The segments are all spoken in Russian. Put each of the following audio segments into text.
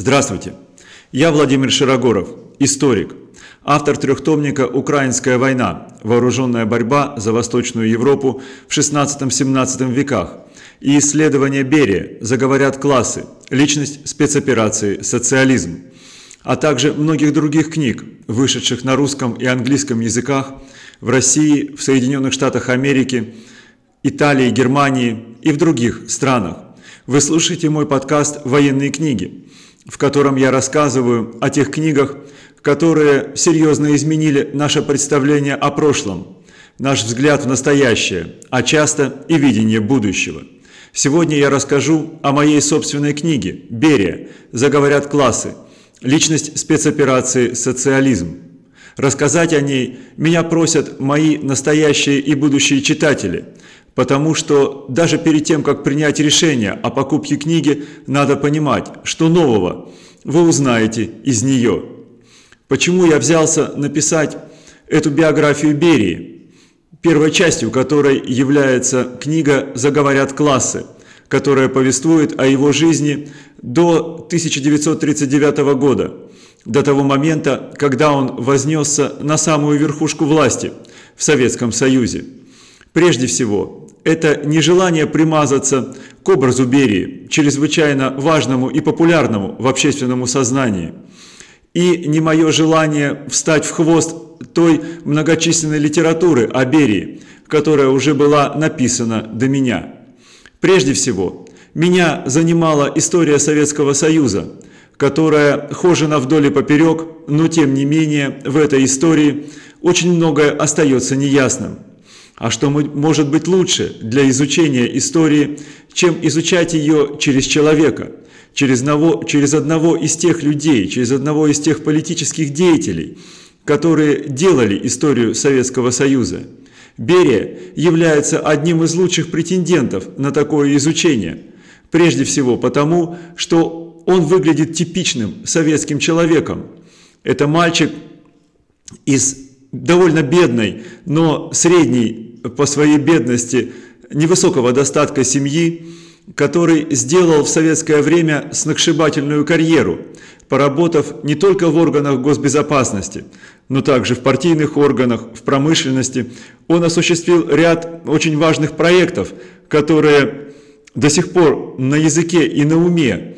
Здравствуйте! Я Владимир Широгоров, историк, автор трехтомника «Украинская война. Вооруженная борьба за Восточную Европу в XVI-XVII веках» и исследование Берия «Заговорят классы. Личность спецоперации. Социализм», а также многих других книг, вышедших на русском и английском языках в России, в Соединенных Штатах Америки, Италии, Германии и в других странах. Вы слушаете мой подкаст «Военные книги», в котором я рассказываю о тех книгах, которые серьезно изменили наше представление о прошлом, наш взгляд в настоящее, а часто и видение будущего. Сегодня я расскажу о моей собственной книге «Берия. Заговорят классы. Личность спецоперации «Социализм». Рассказать о ней меня просят мои настоящие и будущие читатели – Потому что даже перед тем, как принять решение о покупке книги, надо понимать, что нового вы узнаете из нее. Почему я взялся написать эту биографию Берии, первой частью которой является книга «Заговорят классы», которая повествует о его жизни до 1939 года, до того момента, когда он вознесся на самую верхушку власти в Советском Союзе. Прежде всего, это нежелание примазаться к образу Берии, чрезвычайно важному и популярному в общественном сознании, и не мое желание встать в хвост той многочисленной литературы о Берии, которая уже была написана до меня. Прежде всего, меня занимала история Советского Союза, которая хожена вдоль и поперек, но тем не менее в этой истории очень многое остается неясным – а что может быть лучше для изучения истории, чем изучать ее через человека, через одного, через одного из тех людей, через одного из тех политических деятелей, которые делали историю Советского Союза. Берия является одним из лучших претендентов на такое изучение, прежде всего потому, что он выглядит типичным советским человеком. Это мальчик из довольно бедной, но средней по своей бедности невысокого достатка семьи, который сделал в советское время сногсшибательную карьеру, поработав не только в органах госбезопасности, но также в партийных органах, в промышленности. Он осуществил ряд очень важных проектов, которые до сих пор на языке и на уме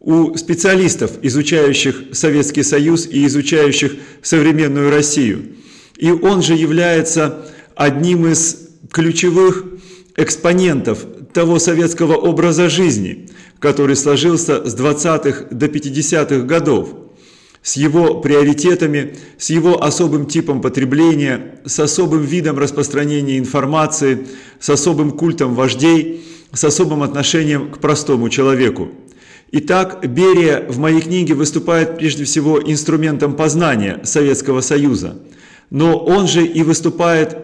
у специалистов, изучающих Советский Союз и изучающих современную Россию. И он же является одним из ключевых экспонентов того советского образа жизни, который сложился с 20-х до 50-х годов, с его приоритетами, с его особым типом потребления, с особым видом распространения информации, с особым культом вождей, с особым отношением к простому человеку. Итак, Берия в моей книге выступает прежде всего инструментом познания Советского Союза, но он же и выступает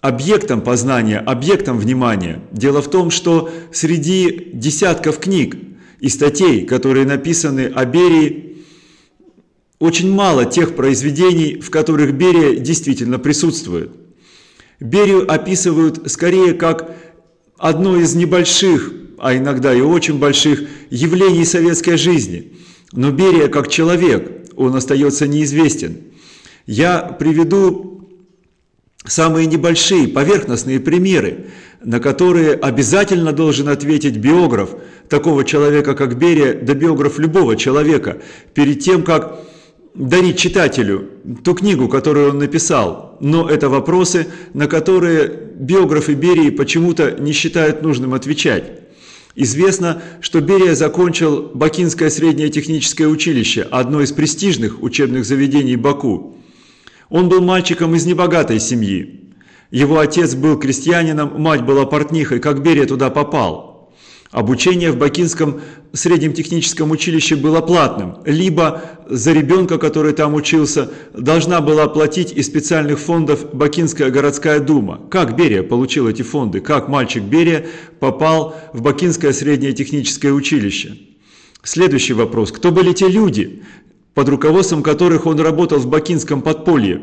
объектом познания, объектом внимания. Дело в том, что среди десятков книг и статей, которые написаны о Берии, очень мало тех произведений, в которых Берия действительно присутствует. Берию описывают скорее как одно из небольших, а иногда и очень больших явлений советской жизни. Но Берия как человек, он остается неизвестен. Я приведу самые небольшие, поверхностные примеры, на которые обязательно должен ответить биограф такого человека, как Берия, да биограф любого человека, перед тем, как дарить читателю ту книгу, которую он написал. Но это вопросы, на которые биографы Берии почему-то не считают нужным отвечать. Известно, что Берия закончил Бакинское среднее техническое училище, одно из престижных учебных заведений Баку. Он был мальчиком из небогатой семьи. Его отец был крестьянином, мать была портнихой. Как Берия туда попал? Обучение в Бакинском среднем техническом училище было платным. Либо за ребенка, который там учился, должна была платить из специальных фондов Бакинская городская дума. Как Берия получил эти фонды? Как мальчик Берия попал в Бакинское среднее техническое училище? Следующий вопрос. Кто были те люди, под руководством которых он работал в Бакинском подполье.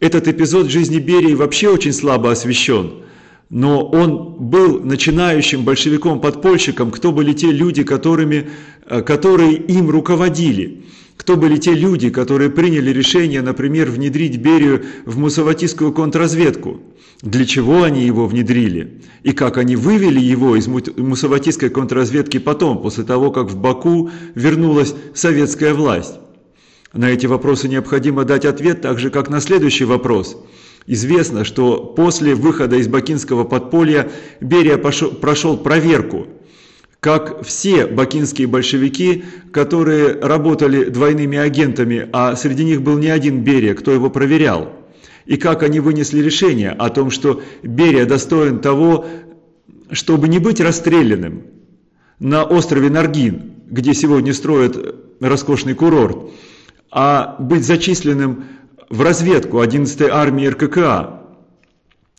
Этот эпизод жизни Берии вообще очень слабо освещен, но он был начинающим большевиком-подпольщиком, кто были те люди, которыми э, которые им руководили. Кто были те люди, которые приняли решение, например, внедрить Берию в мусаватистскую контрразведку? Для чего они его внедрили? И как они вывели его из мусаватистской контрразведки потом, после того, как в Баку вернулась советская власть? На эти вопросы необходимо дать ответ, так же как на следующий вопрос. Известно, что после выхода из бакинского подполья Берия прошел проверку – как все бакинские большевики, которые работали двойными агентами, а среди них был не один Берия, кто его проверял, и как они вынесли решение о том, что Берия достоин того, чтобы не быть расстрелянным на острове Наргин, где сегодня строят роскошный курорт, а быть зачисленным в разведку 11-й армии РККА,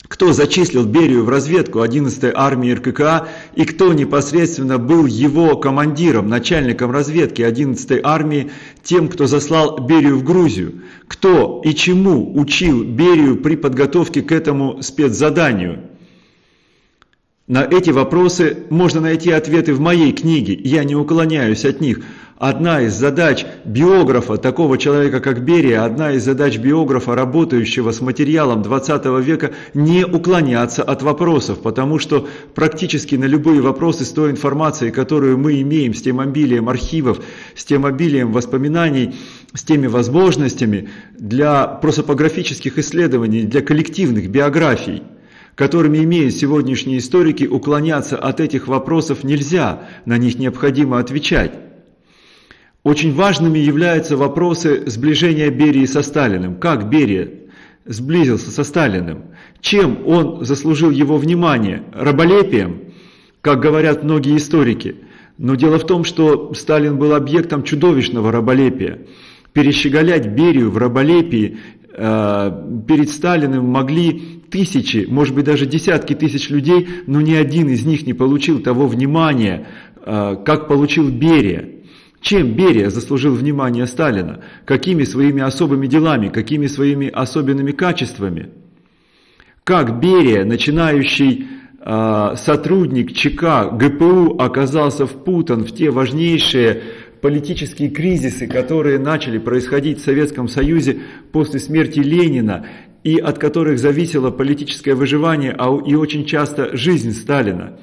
кто зачислил Берию в разведку 11-й армии РККА и кто непосредственно был его командиром, начальником разведки 11-й армии, тем, кто заслал Берию в Грузию, кто и чему учил Берию при подготовке к этому спецзаданию. На эти вопросы можно найти ответы в моей книге, я не уклоняюсь от них – Одна из задач биографа, такого человека как Берия, одна из задач биографа, работающего с материалом 20 века, не уклоняться от вопросов, потому что практически на любые вопросы с той информацией, которую мы имеем, с тем обилием архивов, с тем обилием воспоминаний, с теми возможностями для просопографических исследований, для коллективных биографий, которыми имеют сегодняшние историки, уклоняться от этих вопросов нельзя, на них необходимо отвечать. Очень важными являются вопросы сближения Берии со Сталиным. Как Берия сблизился со Сталиным? Чем он заслужил его внимание? Раболепием, как говорят многие историки. Но дело в том, что Сталин был объектом чудовищного раболепия. Перещеголять Берию в раболепии э, перед Сталиным могли тысячи, может быть даже десятки тысяч людей, но ни один из них не получил того внимания, э, как получил Берия. Чем Берия заслужил внимание Сталина? Какими своими особыми делами, какими своими особенными качествами? Как Берия, начинающий э, сотрудник ЧК ГПУ, оказался впутан в те важнейшие политические кризисы, которые начали происходить в Советском Союзе после смерти Ленина и от которых зависело политическое выживание а и очень часто жизнь Сталина.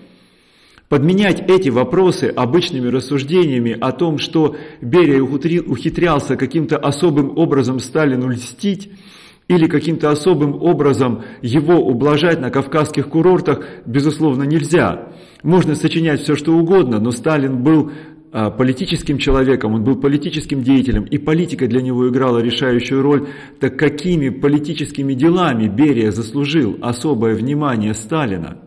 Подменять эти вопросы обычными рассуждениями о том, что Берия ухитрялся каким-то особым образом Сталину льстить, или каким-то особым образом его ублажать на кавказских курортах, безусловно, нельзя. Можно сочинять все, что угодно, но Сталин был а, политическим человеком, он был политическим деятелем, и политика для него играла решающую роль. Так какими политическими делами Берия заслужил особое внимание Сталина?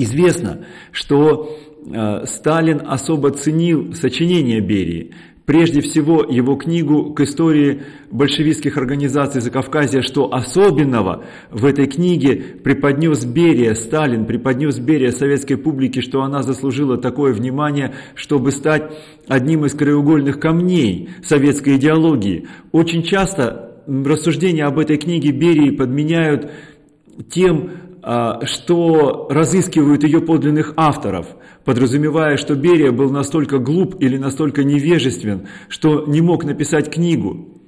Известно, что э, Сталин особо ценил сочинение Берии. Прежде всего, его книгу к истории большевистских организаций Закавказья, что особенного в этой книге преподнес Берия, Сталин преподнес Берия советской публике, что она заслужила такое внимание, чтобы стать одним из краеугольных камней советской идеологии. Очень часто рассуждения об этой книге Берии подменяют тем, что разыскивают ее подлинных авторов, подразумевая, что Берия был настолько глуп или настолько невежествен, что не мог написать книгу.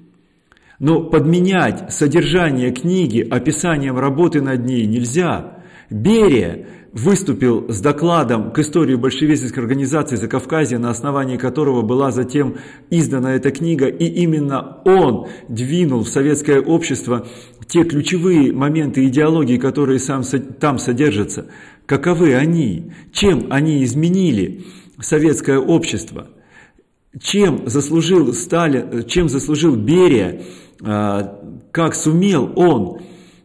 Но подменять содержание книги описанием работы над ней нельзя. Берия выступил с докладом к истории большевистской организации Закавказья, на основании которого была затем издана эта книга, и именно он двинул в советское общество те ключевые моменты идеологии, которые сам, там содержатся. Каковы они? Чем они изменили советское общество? Чем заслужил Сталин, чем заслужил Берия, а, как сумел он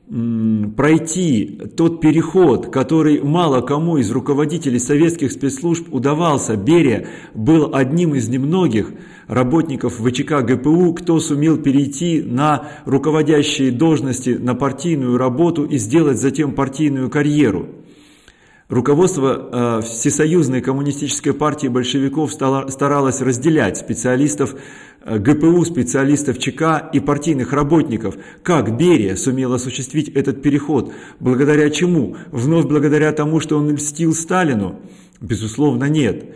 пройти тот переход, который мало кому из руководителей советских спецслужб удавался. Берия был одним из немногих работников ВЧК ГПУ, кто сумел перейти на руководящие должности, на партийную работу и сделать затем партийную карьеру. Руководство э, Всесоюзной коммунистической партии большевиков старалось разделять специалистов ГПУ, специалистов ЧК и партийных работников. Как Берия сумел осуществить этот переход? Благодаря чему? Вновь благодаря тому, что он льстил Сталину? Безусловно, нет.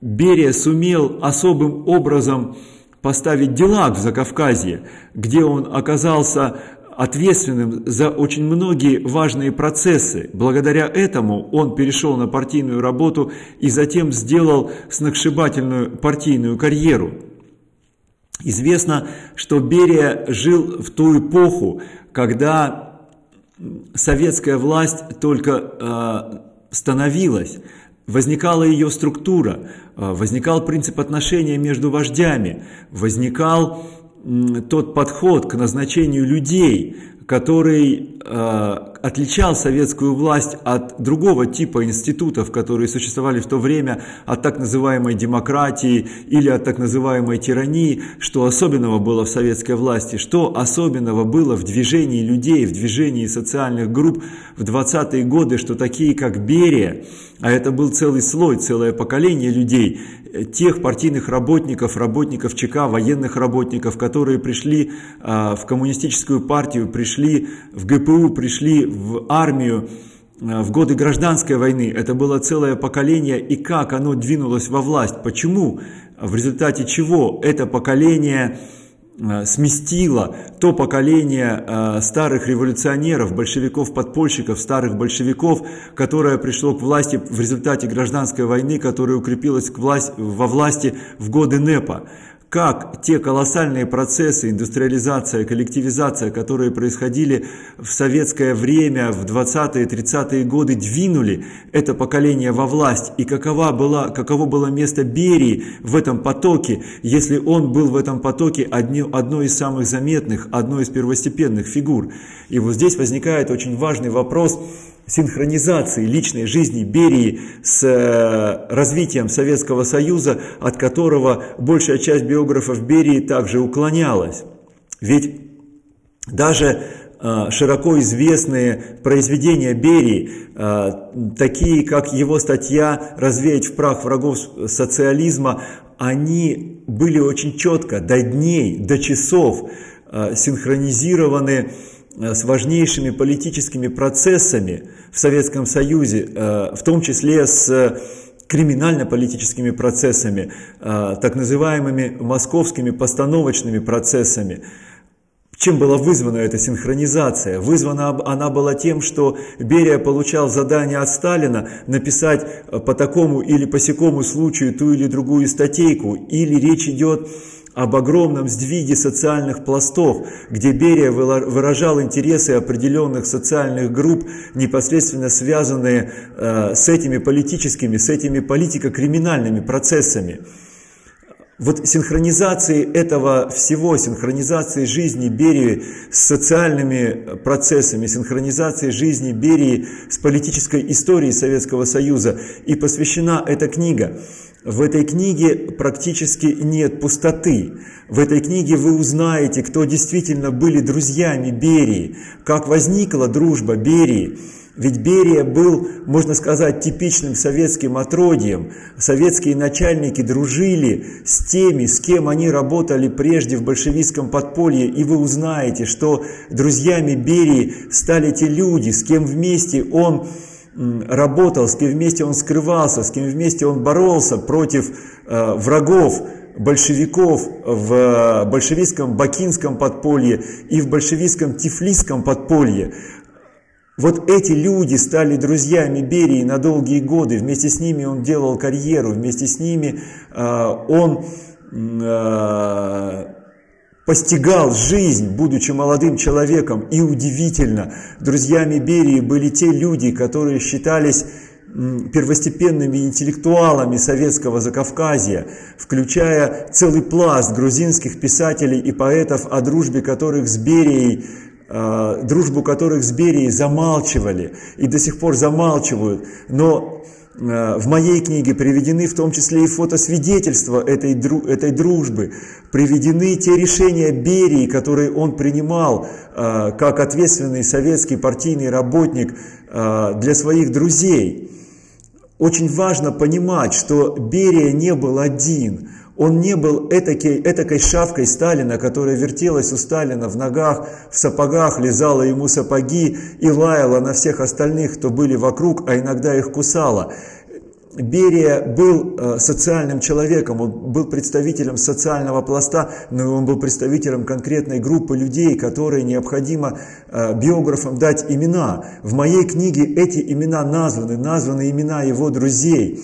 Берия сумел особым образом поставить дела в Закавказье, где он оказался ответственным за очень многие важные процессы. Благодаря этому он перешел на партийную работу и затем сделал сногсшибательную партийную карьеру. Известно, что Берия жил в ту эпоху, когда советская власть только э, становилась, возникала ее структура, э, возникал принцип отношения между вождями, возникал тот подход к назначению людей, который э, отличал советскую власть от другого типа институтов, которые существовали в то время, от так называемой демократии или от так называемой тирании, что особенного было в советской власти, что особенного было в движении людей, в движении социальных групп в 20-е годы, что такие как Берия, а это был целый слой, целое поколение людей, тех партийных работников, работников ЧК, военных работников, которые пришли а, в коммунистическую партию, пришли в ГПУ, пришли в армию а, в годы гражданской войны. Это было целое поколение, и как оно двинулось во власть, почему, в результате чего это поколение Э, сместило то поколение э, старых революционеров, большевиков-подпольщиков, старых большевиков, которое пришло к власти в результате гражданской войны, которая укрепилась к власть, во власти в годы НЭПа как те колоссальные процессы, индустриализация, коллективизация, которые происходили в советское время, в 20-е, 30-е годы, двинули это поколение во власть, и какова была, каково было место Берии в этом потоке, если он был в этом потоке одни, одной из самых заметных, одной из первостепенных фигур. И вот здесь возникает очень важный вопрос, синхронизации личной жизни Берии с э, развитием Советского Союза, от которого большая часть биографов Берии также уклонялась. Ведь даже э, широко известные произведения Берии, э, такие как его статья «Развеять в прах врагов социализма», они были очень четко, до дней, до часов синхронизированы с важнейшими политическими процессами в Советском Союзе, э, в том числе с криминально-политическими процессами, э, так называемыми московскими постановочными процессами. Чем была вызвана эта синхронизация? Вызвана она была тем, что Берия получал задание от Сталина написать по такому или по сякому случаю ту или другую статейку, или речь идет об огромном сдвиге социальных пластов, где Берия выражал интересы определенных социальных групп, непосредственно связанные э, с этими политическими, с этими политико-криминальными процессами. Вот синхронизации этого всего, синхронизации жизни Берии с социальными процессами, синхронизации жизни Берии с политической историей Советского Союза и посвящена эта книга. В этой книге практически нет пустоты. В этой книге вы узнаете, кто действительно были друзьями Берии, как возникла дружба Берии. Ведь Берия был, можно сказать, типичным советским отродьем. Советские начальники дружили с теми, с кем они работали прежде в большевистском подполье. И вы узнаете, что друзьями Берии стали те люди, с кем вместе он работал, с кем вместе он скрывался, с кем вместе он боролся против э, врагов большевиков в большевистском бакинском подполье и в большевистском тифлисском подполье. Вот эти люди стали друзьями Берии на долгие годы, вместе с ними он делал карьеру, вместе с ними э, он э, постигал жизнь, будучи молодым человеком. И удивительно, друзьями Берии были те люди, которые считались первостепенными интеллектуалами советского Закавказья, включая целый пласт грузинских писателей и поэтов, о дружбе которых с Берией а, дружбу которых с Берией замалчивали и до сих пор замалчивают. Но в моей книге приведены в том числе и фотосвидетельства этой, этой дружбы, приведены те решения Берии, которые он принимал э, как ответственный советский партийный работник э, для своих друзей. Очень важно понимать, что Берия не был один. Он не был этакой, этакой шавкой Сталина, которая вертелась у Сталина в ногах, в сапогах, лизала ему сапоги и лаяла на всех остальных, кто были вокруг, а иногда их кусала. Берия был э, социальным человеком, он был представителем социального пласта, но он был представителем конкретной группы людей, которые необходимо э, биографам дать имена. В моей книге эти имена названы, названы имена его друзей.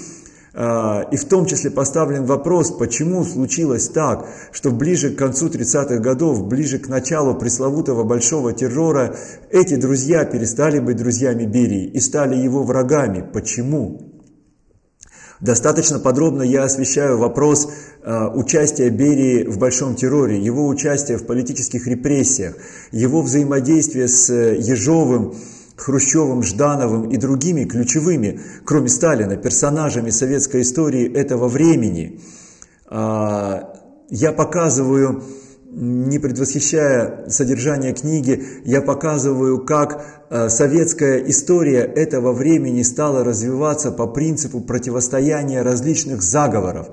Э, и в том числе поставлен вопрос, почему случилось так, что ближе к концу 30-х годов, ближе к началу пресловутого большого террора, эти друзья перестали быть друзьями Берии и стали его врагами. Почему? Достаточно подробно я освещаю вопрос э, участия Берии в большом терроре, его участия в политических репрессиях, его взаимодействия с Ежовым, Хрущевым, Ждановым и другими ключевыми, кроме Сталина, персонажами советской истории этого времени. Э, я показываю не предвосхищая содержание книги, я показываю, как э, советская история этого времени стала развиваться по принципу противостояния различных заговоров.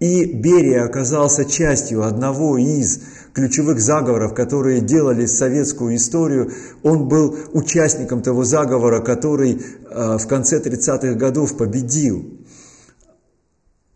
И Берия оказался частью одного из ключевых заговоров, которые делали советскую историю. Он был участником того заговора, который э, в конце 30-х годов победил.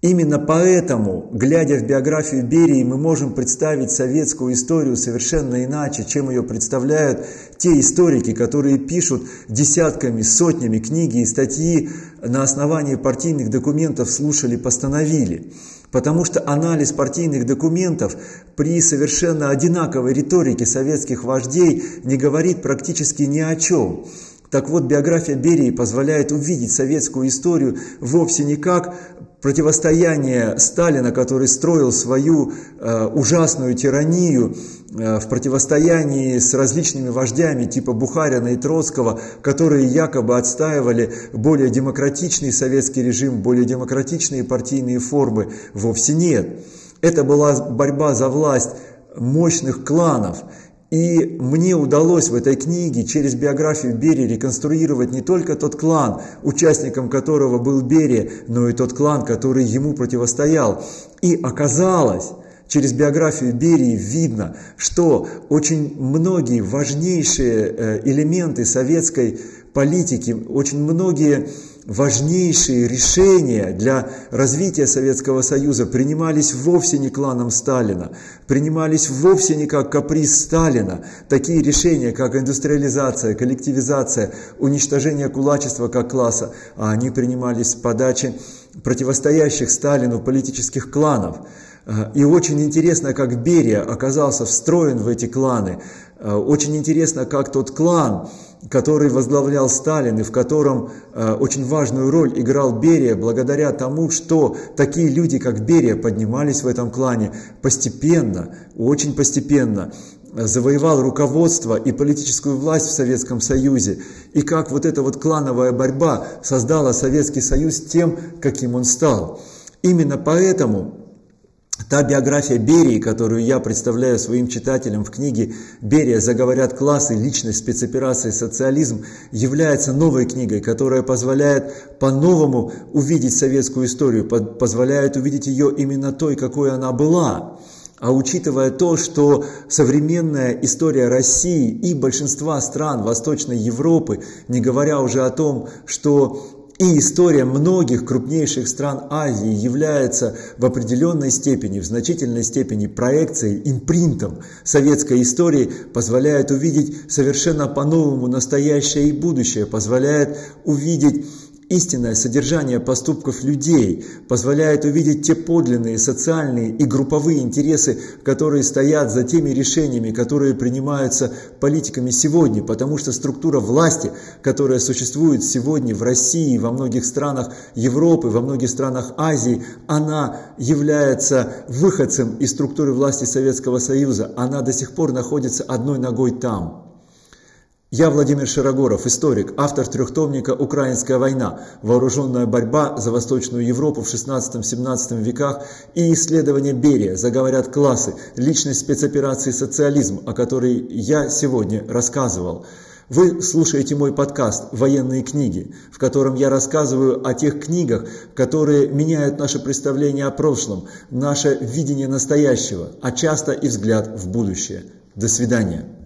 Именно поэтому, глядя в биографию Берии, мы можем представить советскую историю совершенно иначе, чем ее представляют те историки, которые пишут десятками, сотнями книги и статьи на основании партийных документов слушали, постановили. Потому что анализ партийных документов при совершенно одинаковой риторике советских вождей не говорит практически ни о чем. Так вот, биография Берии позволяет увидеть советскую историю вовсе не как противостояние Сталина, который строил свою э, ужасную тиранию э, в противостоянии с различными вождями типа Бухарина и Троцкого, которые якобы отстаивали более демократичный советский режим, более демократичные партийные формы, вовсе нет. Это была борьба за власть мощных кланов. И мне удалось в этой книге через биографию Берии реконструировать не только тот клан, участником которого был Берия, но и тот клан, который ему противостоял. И оказалось, через биографию Берии видно, что очень многие важнейшие э, элементы советской политики, очень многие важнейшие решения для развития Советского Союза принимались вовсе не кланом Сталина, принимались вовсе не как каприз Сталина. Такие решения, как индустриализация, коллективизация, уничтожение кулачества как класса, а они принимались с подачи противостоящих Сталину политических кланов. И очень интересно, как Берия оказался встроен в эти кланы. Очень интересно, как тот клан, который возглавлял Сталин и в котором э, очень важную роль играл Берия, благодаря тому, что такие люди, как Берия, поднимались в этом клане постепенно, очень постепенно, завоевал руководство и политическую власть в Советском Союзе, и как вот эта вот клановая борьба создала Советский Союз тем, каким он стал. Именно поэтому Та биография Берии, которую я представляю своим читателям в книге «Берия. Заговорят классы. Личность спецоперации. Социализм» является новой книгой, которая позволяет по-новому увидеть советскую историю, позволяет увидеть ее именно той, какой она была. А учитывая то, что современная история России и большинства стран Восточной Европы, не говоря уже о том, что и история многих крупнейших стран Азии является в определенной степени, в значительной степени проекцией, импринтом советской истории, позволяет увидеть совершенно по-новому настоящее и будущее, позволяет увидеть Истинное содержание поступков людей позволяет увидеть те подлинные социальные и групповые интересы, которые стоят за теми решениями, которые принимаются политиками сегодня, потому что структура власти, которая существует сегодня в России, во многих странах Европы, во многих странах Азии, она является выходцем из структуры власти Советского Союза, она до сих пор находится одной ногой там. Я Владимир Широгоров, историк, автор трехтомника «Украинская война. Вооруженная борьба за Восточную Европу в 16-17 веках» и исследование Берия «Заговорят классы. Личность спецоперации «Социализм», о которой я сегодня рассказывал. Вы слушаете мой подкаст «Военные книги», в котором я рассказываю о тех книгах, которые меняют наше представление о прошлом, наше видение настоящего, а часто и взгляд в будущее. До свидания.